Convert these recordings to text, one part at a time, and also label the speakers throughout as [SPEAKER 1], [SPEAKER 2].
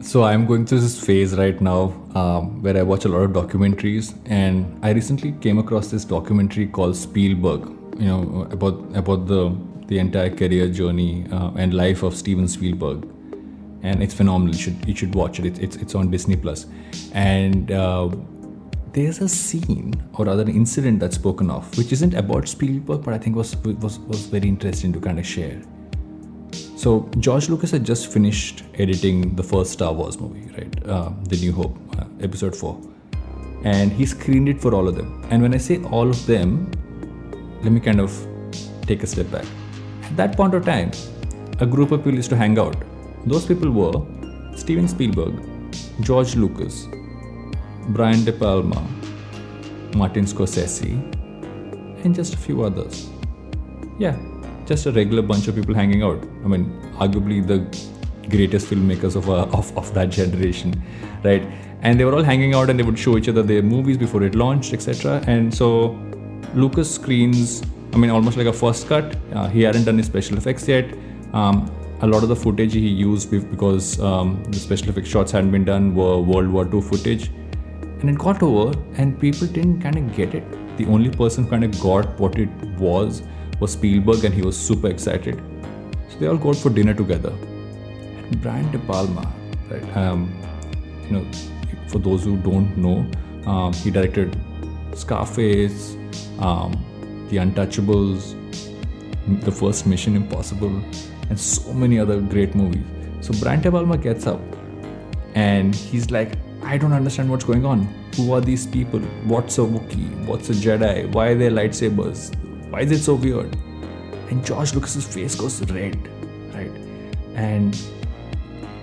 [SPEAKER 1] So I'm going through this phase right now um, where I watch a lot of documentaries, and I recently came across this documentary called Spielberg. You know about about the the entire career journey uh, and life of Steven Spielberg, and it's phenomenal. You should you should watch it. It's it's, it's on Disney Plus, and uh, there's a scene or rather an incident that's spoken of, which isn't about Spielberg, but I think was was was very interesting to kind of share. So George Lucas had just finished editing the first Star Wars movie, right? Uh, the New Hope, uh, Episode Four, and he screened it for all of them. And when I say all of them, let me kind of take a step back. At that point of time, a group of people used to hang out. Those people were Steven Spielberg, George Lucas, Brian De Palma, Martin Scorsese, and just a few others. Yeah, just a regular bunch of people hanging out. I mean, arguably the greatest filmmakers of, uh, of, of that generation, right? And they were all hanging out and they would show each other their movies before it launched, etc. And so Lucas screens, I mean, almost like a first cut. Uh, he hadn't done his special effects yet. Um, a lot of the footage he used because um, the special effects shots hadn't been done were World War II footage and it got over and people didn't kind of get it the only person kind of got what it was was spielberg and he was super excited so they all go out for dinner together and brian de palma right um, you know for those who don't know um, he directed scarface um, the untouchables the first mission impossible and so many other great movies so brian de palma gets up and he's like I don't understand what's going on. Who are these people? What's a Wookiee? What's a Jedi? Why are there lightsabers? Why is it so weird? And George Lucas's face goes red, right? And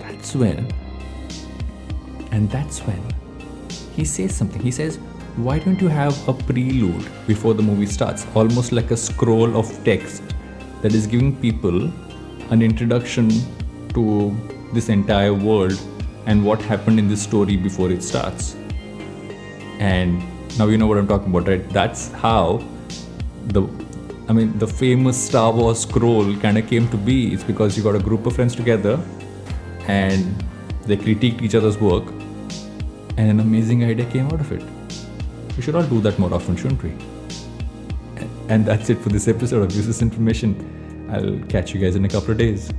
[SPEAKER 1] that's when, and that's when he says something. He says, Why don't you have a prelude before the movie starts? Almost like a scroll of text that is giving people an introduction to this entire world and what happened in this story before it starts. And now you know what I'm talking about, right? That's how the I mean the famous Star Wars scroll kind of came to be. It's because you got a group of friends together and they critiqued each other's work and an amazing idea came out of it. We should all do that more often, shouldn't we? And that's it for this episode of Useless Information. I'll catch you guys in a couple of days.